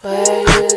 Where you